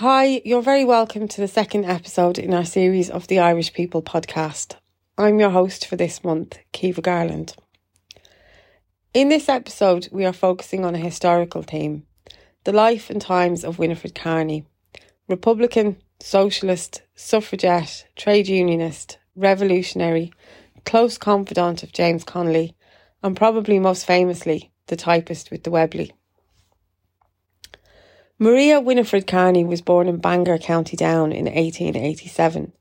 Hi, you're very welcome to the second episode in our series of the Irish People podcast. I'm your host for this month, Kiva Garland. In this episode, we are focusing on a historical theme the life and times of Winifred Carney, Republican, socialist, suffragette, trade unionist, revolutionary, close confidant of James Connolly, and probably most famously, the typist with the Webley. Maria Winifred Carney was born in Bangor, County Down in 1887.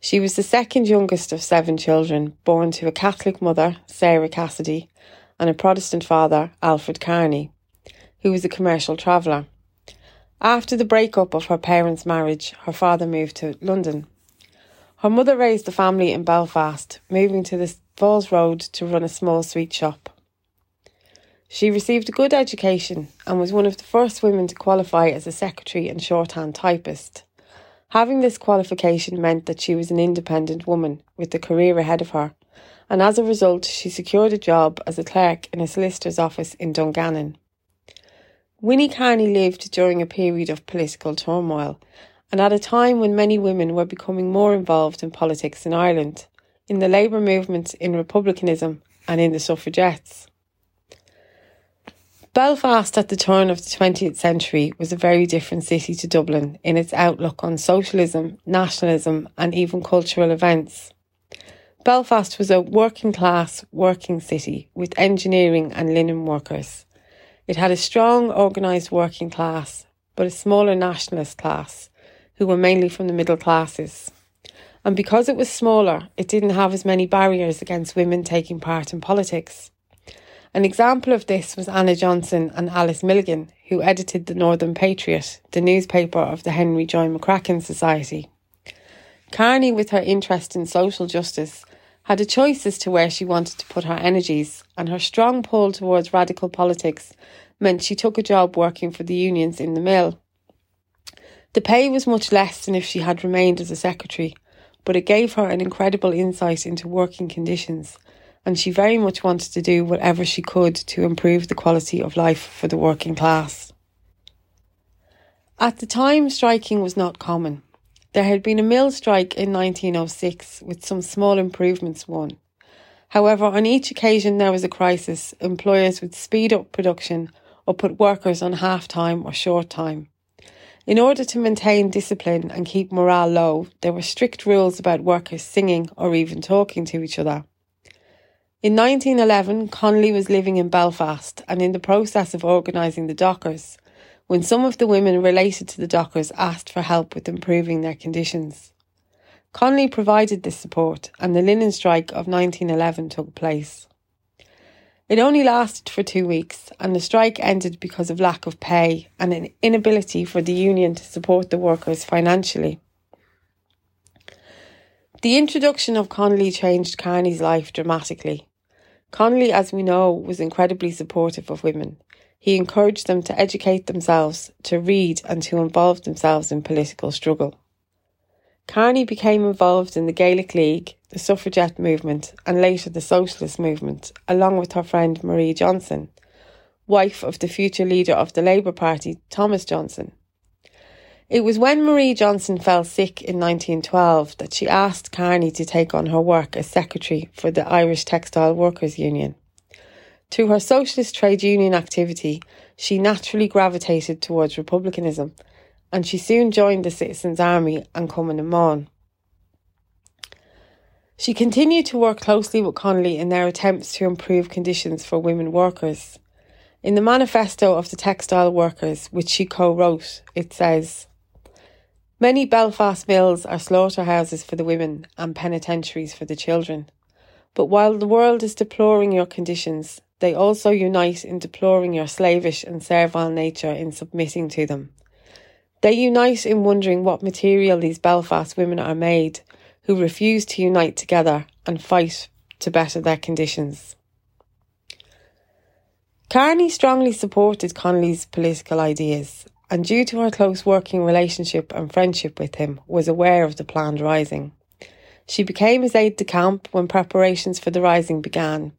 She was the second youngest of seven children, born to a Catholic mother, Sarah Cassidy, and a Protestant father, Alfred Carney, who was a commercial traveller. After the breakup of her parents' marriage, her father moved to London. Her mother raised the family in Belfast, moving to the Falls Road to run a small sweet shop. She received a good education and was one of the first women to qualify as a secretary and shorthand typist. Having this qualification meant that she was an independent woman with a career ahead of her, and as a result, she secured a job as a clerk in a solicitor's office in Dungannon. Winnie Carney lived during a period of political turmoil and at a time when many women were becoming more involved in politics in Ireland, in the labour movement, in republicanism, and in the suffragettes. Belfast at the turn of the 20th century was a very different city to Dublin in its outlook on socialism, nationalism, and even cultural events. Belfast was a working class, working city with engineering and linen workers. It had a strong, organised working class, but a smaller nationalist class, who were mainly from the middle classes. And because it was smaller, it didn't have as many barriers against women taking part in politics. An example of this was Anna Johnson and Alice Milligan, who edited the Northern Patriot, the newspaper of the Henry Joy McCracken Society. Carney, with her interest in social justice, had a choice as to where she wanted to put her energies, and her strong pull towards radical politics meant she took a job working for the unions in the mill. The pay was much less than if she had remained as a secretary, but it gave her an incredible insight into working conditions and she very much wanted to do whatever she could to improve the quality of life for the working class. At the time, striking was not common. There had been a mill strike in 1906 with some small improvements won. However, on each occasion there was a crisis, employers would speed up production or put workers on half time or short time. In order to maintain discipline and keep morale low, there were strict rules about workers singing or even talking to each other. In 1911, Connolly was living in Belfast and in the process of organising the dockers when some of the women related to the dockers asked for help with improving their conditions. Connolly provided this support and the linen strike of 1911 took place. It only lasted for two weeks and the strike ended because of lack of pay and an inability for the union to support the workers financially. The introduction of Connolly changed Carney's life dramatically. Connolly, as we know, was incredibly supportive of women. He encouraged them to educate themselves, to read, and to involve themselves in political struggle. Carney became involved in the Gaelic League, the suffragette movement, and later the socialist movement, along with her friend Marie Johnson, wife of the future leader of the Labour Party, Thomas Johnson. It was when Marie Johnson fell sick in 1912 that she asked Carney to take on her work as secretary for the Irish Textile Workers Union. Through her socialist trade union activity, she naturally gravitated towards republicanism, and she soon joined the Citizens' Army and Cumann na mBan. She continued to work closely with Connolly in their attempts to improve conditions for women workers. In the manifesto of the textile workers, which she co wrote, it says, Many Belfast mills are slaughterhouses for the women and penitentiaries for the children. But while the world is deploring your conditions, they also unite in deploring your slavish and servile nature in submitting to them. They unite in wondering what material these Belfast women are made, who refuse to unite together and fight to better their conditions. Carney strongly supported Connolly's political ideas and due to her close working relationship and friendship with him, was aware of the planned rising. She became his aide de camp when preparations for the rising began.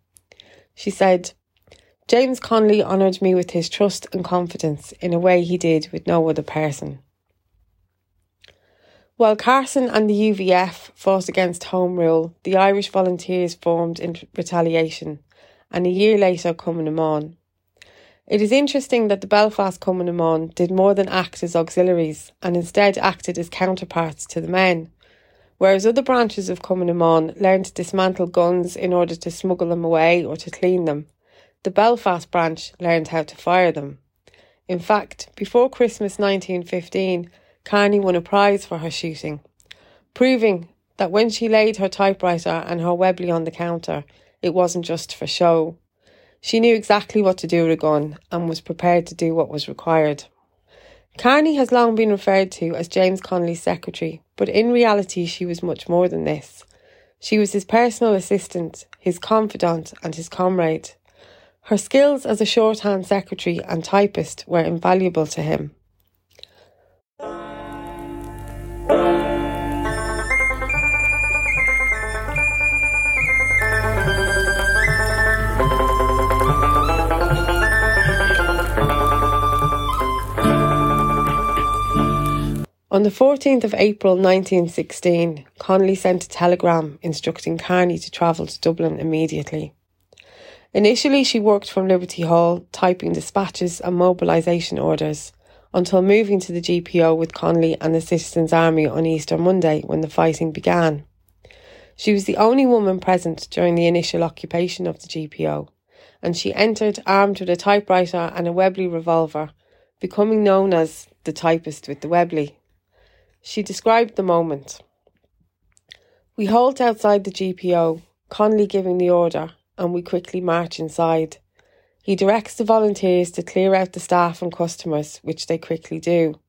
She said, James Connolly honoured me with his trust and confidence in a way he did with no other person. While Carson and the UVF fought against Home Rule, the Irish Volunteers formed in retaliation, and a year later Cumann na mBan. It is interesting that the Belfast Cumann did more than act as auxiliaries and instead acted as counterparts to the men, whereas other branches of Cumann learned to dismantle guns in order to smuggle them away or to clean them. The Belfast branch learned how to fire them. In fact, before Christmas 1915, Carney won a prize for her shooting, proving that when she laid her typewriter and her Webley on the counter, it wasn't just for show. She knew exactly what to do with a gun and was prepared to do what was required. Carney has long been referred to as James Connolly's secretary, but in reality she was much more than this. She was his personal assistant, his confidant, and his comrade. Her skills as a shorthand secretary and typist were invaluable to him. On the 14th of April 1916, Connolly sent a telegram instructing Carney to travel to Dublin immediately. Initially, she worked from Liberty Hall, typing dispatches and mobilisation orders, until moving to the GPO with Connolly and the Citizens' Army on Easter Monday when the fighting began. She was the only woman present during the initial occupation of the GPO, and she entered armed with a typewriter and a Webley revolver, becoming known as the typist with the Webley. She described the moment. We halt outside the GPO, Connolly giving the order, and we quickly march inside. He directs the volunteers to clear out the staff and customers, which they quickly do.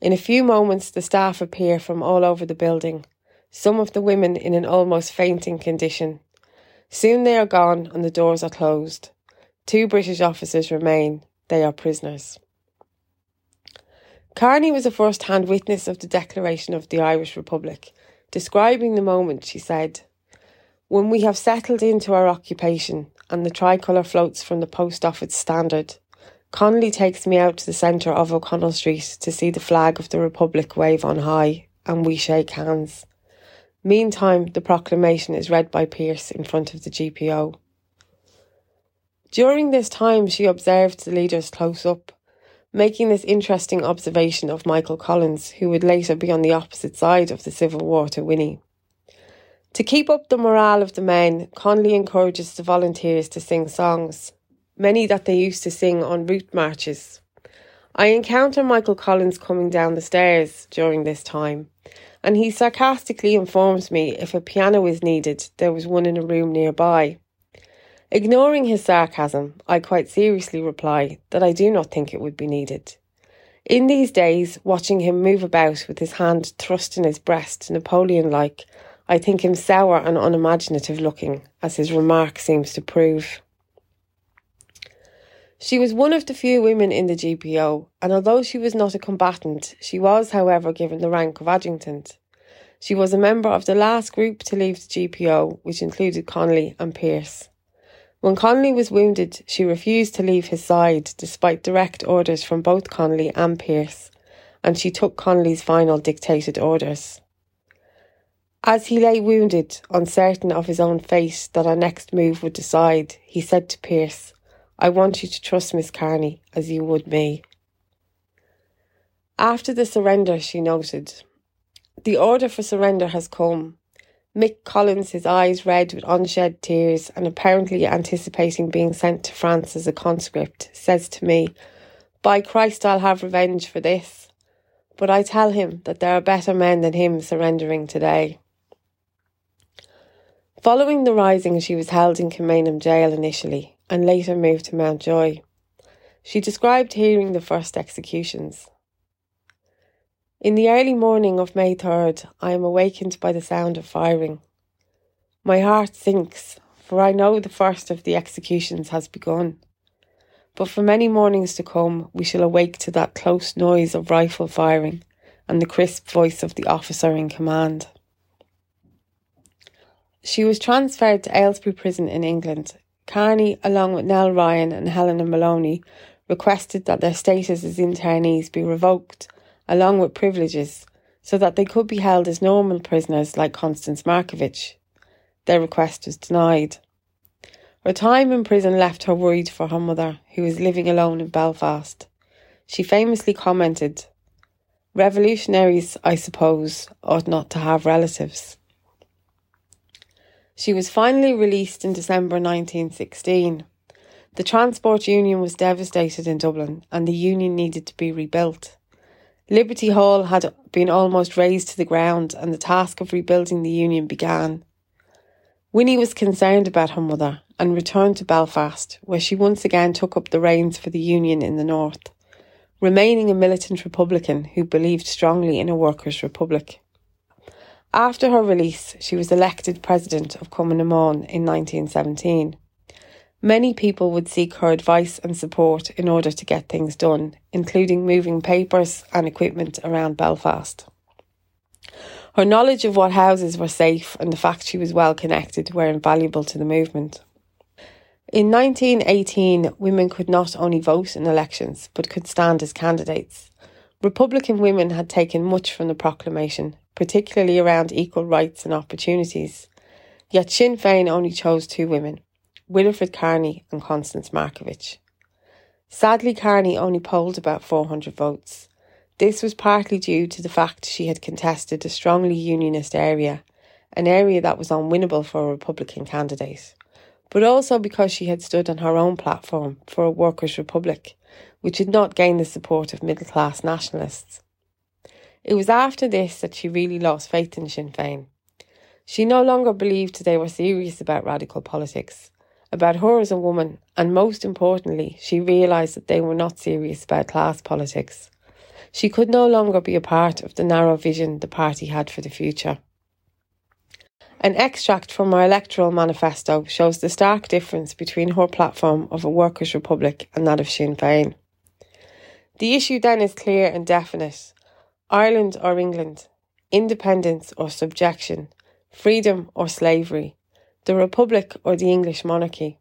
In a few moments, the staff appear from all over the building, some of the women in an almost fainting condition. Soon they are gone and the doors are closed. Two British officers remain. They are prisoners. Carney was a first hand witness of the declaration of the Irish Republic. Describing the moment, she said, When we have settled into our occupation and the tricolour floats from the post office standard, Connolly takes me out to the centre of O'Connell Street to see the flag of the Republic wave on high, and we shake hands. Meantime, the proclamation is read by Pearse in front of the GPO. During this time, she observed the leaders close up making this interesting observation of Michael Collins, who would later be on the opposite side of the Civil War to Winnie. To keep up the morale of the men, Connolly encourages the volunteers to sing songs, many that they used to sing on route marches. I encounter Michael Collins coming down the stairs during this time, and he sarcastically informs me if a piano is needed, there was one in a room nearby. Ignoring his sarcasm, I quite seriously reply that I do not think it would be needed. In these days, watching him move about with his hand thrust in his breast, Napoleon like, I think him sour and unimaginative looking, as his remark seems to prove. She was one of the few women in the GPO, and although she was not a combatant, she was, however, given the rank of adjutant. She was a member of the last group to leave the GPO, which included Connolly and Pearse. When Connolly was wounded, she refused to leave his side despite direct orders from both Connolly and Pearse, and she took Connolly's final dictated orders. As he lay wounded, uncertain of his own fate that our next move would decide, he said to Pearse, I want you to trust Miss Carney as you would me. After the surrender, she noted, The order for surrender has come. Mick Collins, his eyes red with unshed tears and apparently anticipating being sent to France as a conscript, says to me, By Christ, I'll have revenge for this. But I tell him that there are better men than him surrendering today. Following the rising, she was held in Kilmainham jail initially and later moved to Mountjoy. She described hearing the first executions. In the early morning of May 3rd, I am awakened by the sound of firing. My heart sinks, for I know the first of the executions has begun. But for many mornings to come, we shall awake to that close noise of rifle firing and the crisp voice of the officer in command. She was transferred to Aylesbury Prison in England. Carney, along with Nell Ryan and Helena Molony, requested that their status as internees be revoked along with privileges, so that they could be held as normal prisoners like Constance Markievicz. Their request was denied. Her time in prison left her worried for her mother, who was living alone in Belfast. She famously commented, Revolutionaries, I suppose, ought not to have relatives. She was finally released in December 1916. The Transport Union was devastated in Dublin and the union needed to be rebuilt. Liberty Hall had been almost razed to the ground and the task of rebuilding the union began. Winnie was concerned about her mother and returned to Belfast, where she once again took up the reins for the Union in the North, remaining a militant Republican who believed strongly in a workers' republic. After her release, she was elected president of Cumann in 1917. Many people would seek her advice and support in order to get things done, including moving papers and equipment around Belfast. Her knowledge of what houses were safe and the fact she was well connected were invaluable to the movement. In 1918, women could not only vote in elections but could stand as candidates. Republican women had taken much from the proclamation, particularly around equal rights and opportunities. Yet Sinn Féin only chose two women, Winifred Carney and Constance Markievicz. Sadly, Carney only polled about 400 votes. This was partly due to the fact she had contested a strongly unionist area, an area that was unwinnable for a Republican candidate, but also because she had stood on her own platform for a workers' republic, which had not gained the support of middle class nationalists. It was after this that she really lost faith in Sinn Féin. She no longer believed they were serious about radical politics, about her as a woman, and most importantly, she realised that they were not serious about class politics. She could no longer be a part of the narrow vision the party had for the future. An extract from her electoral manifesto shows the stark difference between her platform of a workers' republic and that of Sinn Féin. The issue then is clear and definite Ireland or England, independence or subjection, freedom or slavery, the Republic or the English monarchy,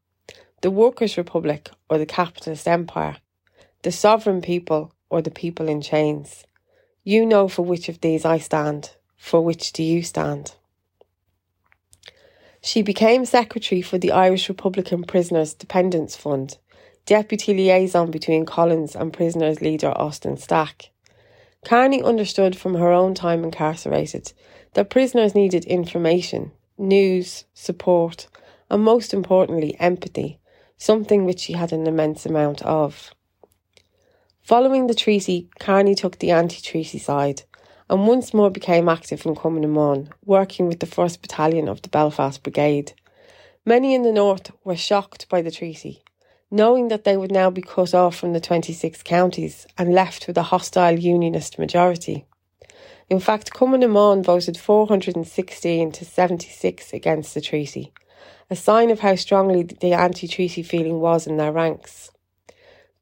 the Workers' Republic or the capitalist empire, the sovereign people or the people in chains. You know for which of these I stand, for which do you stand? She became secretary for the Irish Republican Prisoners Dependence Fund, deputy liaison between Collins and prisoners leader Austin Stack. Carney understood from her own time incarcerated that prisoners needed information, news, support, and most importantly, empathy, something which she had an immense amount of. Following the treaty, Carney took the anti-treaty side and once more became active in Cumann na mBan, working with the 1st Battalion of the Belfast Brigade. Many in the north were shocked by the treaty, knowing that they would now be cut off from the 26 counties and left with a hostile unionist majority. In fact, Cumann voted 416 to 76 against the treaty, a sign of how strongly the anti-treaty feeling was in their ranks.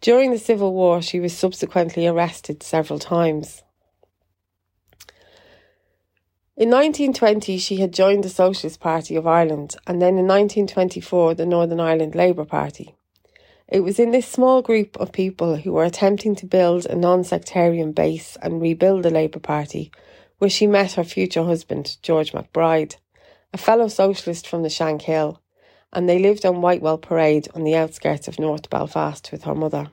During the Civil War, she was subsequently arrested several times. In 1920, she had joined the Socialist Party of Ireland and then in 1924 the Northern Ireland Labour Party. It was in this small group of people who were attempting to build a non sectarian base and rebuild the Labour Party where she met her future husband, George MacBride, a fellow socialist from the Shankill, and they lived on Whitewell Parade on the outskirts of North Belfast with her mother.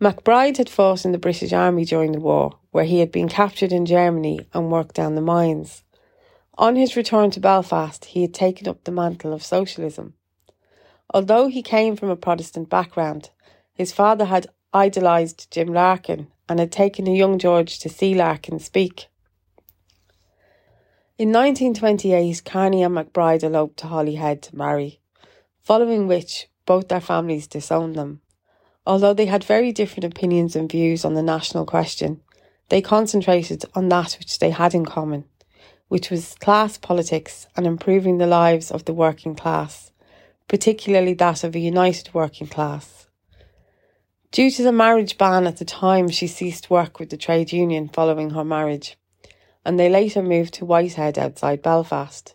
MacBride had fought in the British Army during the war, where he had been captured in Germany and worked down the mines. On his return to Belfast, he had taken up the mantle of socialism. Although he came from a Protestant background, his father had idolised Jim Larkin and had taken a young George to see Larkin speak. In 1928, Carney and MacBride eloped to Holyhead to marry, following which both their families disowned them. Although they had very different opinions and views on the national question, they concentrated on that which they had in common, which was class politics and improving the lives of the working class, particularly that of a united working class. Due to the marriage ban at the time, she ceased work with the trade union following her marriage and they later moved to Whitehead outside Belfast,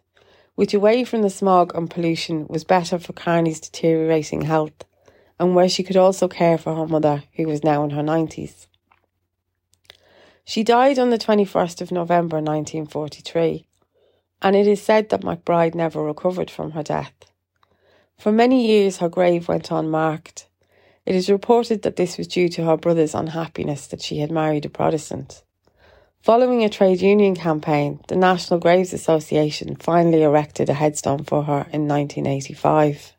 which away from the smog and pollution was better for Carney's deteriorating health, and where she could also care for her mother, who was now in her 90s. She died on the 21st of November 1943, and it is said that McBride never recovered from her death. For many years, her grave went unmarked. It is reported that this was due to her brother's unhappiness that she had married a Protestant. Following a trade union campaign, the National Graves Association finally erected a headstone for her in 1985.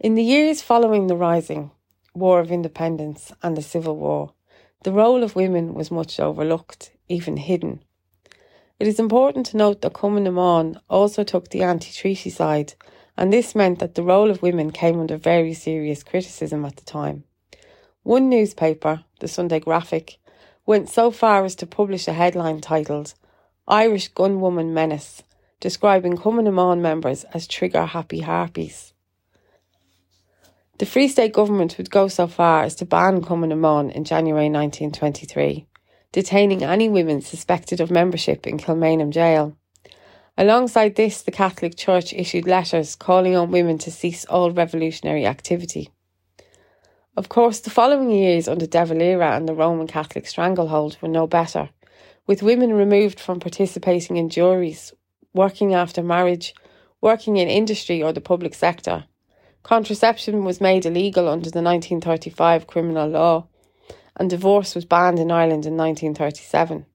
In the years following the Rising, War of Independence, and the Civil War, the role of women was much overlooked, even hidden. It is important to note that Cumann also took the anti treaty side, and this meant that the role of women came under very serious criticism at the time. One newspaper, the Sunday Graphic, went so far as to publish a headline titled Irish Gunwoman Menace, describing Cumann na mBan members as trigger happy harpies. The Free State government would go so far as to ban Cumann na mBan in January 1923, detaining any women suspected of membership in Kilmainham jail. Alongside this, the Catholic Church issued letters calling on women to cease all revolutionary activity. Of course, the following years under De Valera and the Roman Catholic stranglehold were no better, with women removed from participating in juries, working after marriage, working in industry or the public sector, Contraception was made illegal under the 1935 criminal law, and divorce was banned in Ireland in 1937.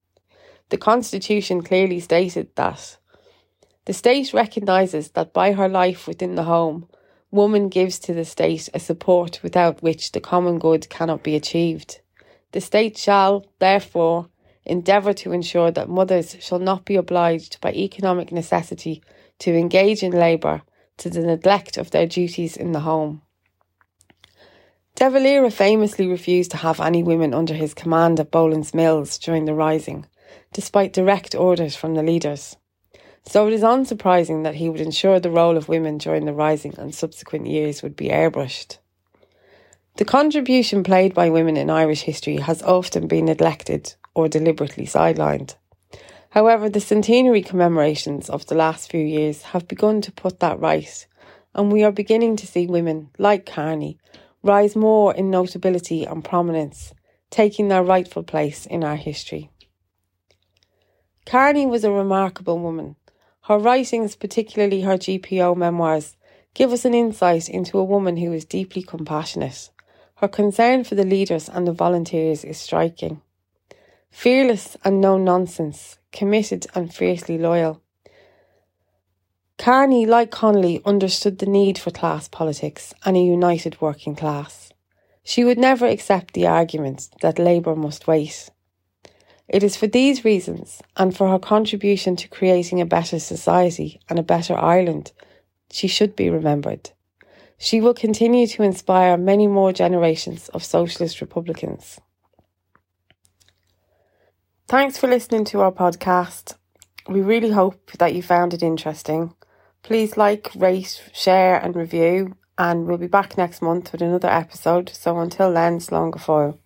The Constitution clearly stated that the state recognises that by her life within the home, woman gives to the state a support without which the common good cannot be achieved. The state shall, therefore, endeavour to ensure that mothers shall not be obliged by economic necessity to engage in labour to the neglect of their duties in the home. De Valera famously refused to have any women under his command at Boland's Mills during the Rising, despite direct orders from the leaders. So it is unsurprising that he would ensure the role of women during the Rising and subsequent years would be airbrushed. The contribution played by women in Irish history has often been neglected or deliberately sidelined. However, the centenary commemorations of the last few years have begun to put that right, and we are beginning to see women, like Carney, rise more in notability and prominence, taking their rightful place in our history. Carney was a remarkable woman. Her writings, particularly her GPO memoirs, give us an insight into a woman who is deeply compassionate. Her concern for the leaders and the volunteers is striking. Fearless and no nonsense, committed and fiercely loyal. Carney, like Connolly, understood the need for class politics and a united working class. She would never accept the argument that Labour must wait. It is for these reasons, and for her contribution to creating a better society and a better Ireland, she should be remembered. She will continue to inspire many more generations of socialist Republicans. Thanks for listening to our podcast. We really hope that you found it interesting. Please like, rate, share, and review. And we'll be back next month with another episode. So until then, slán go.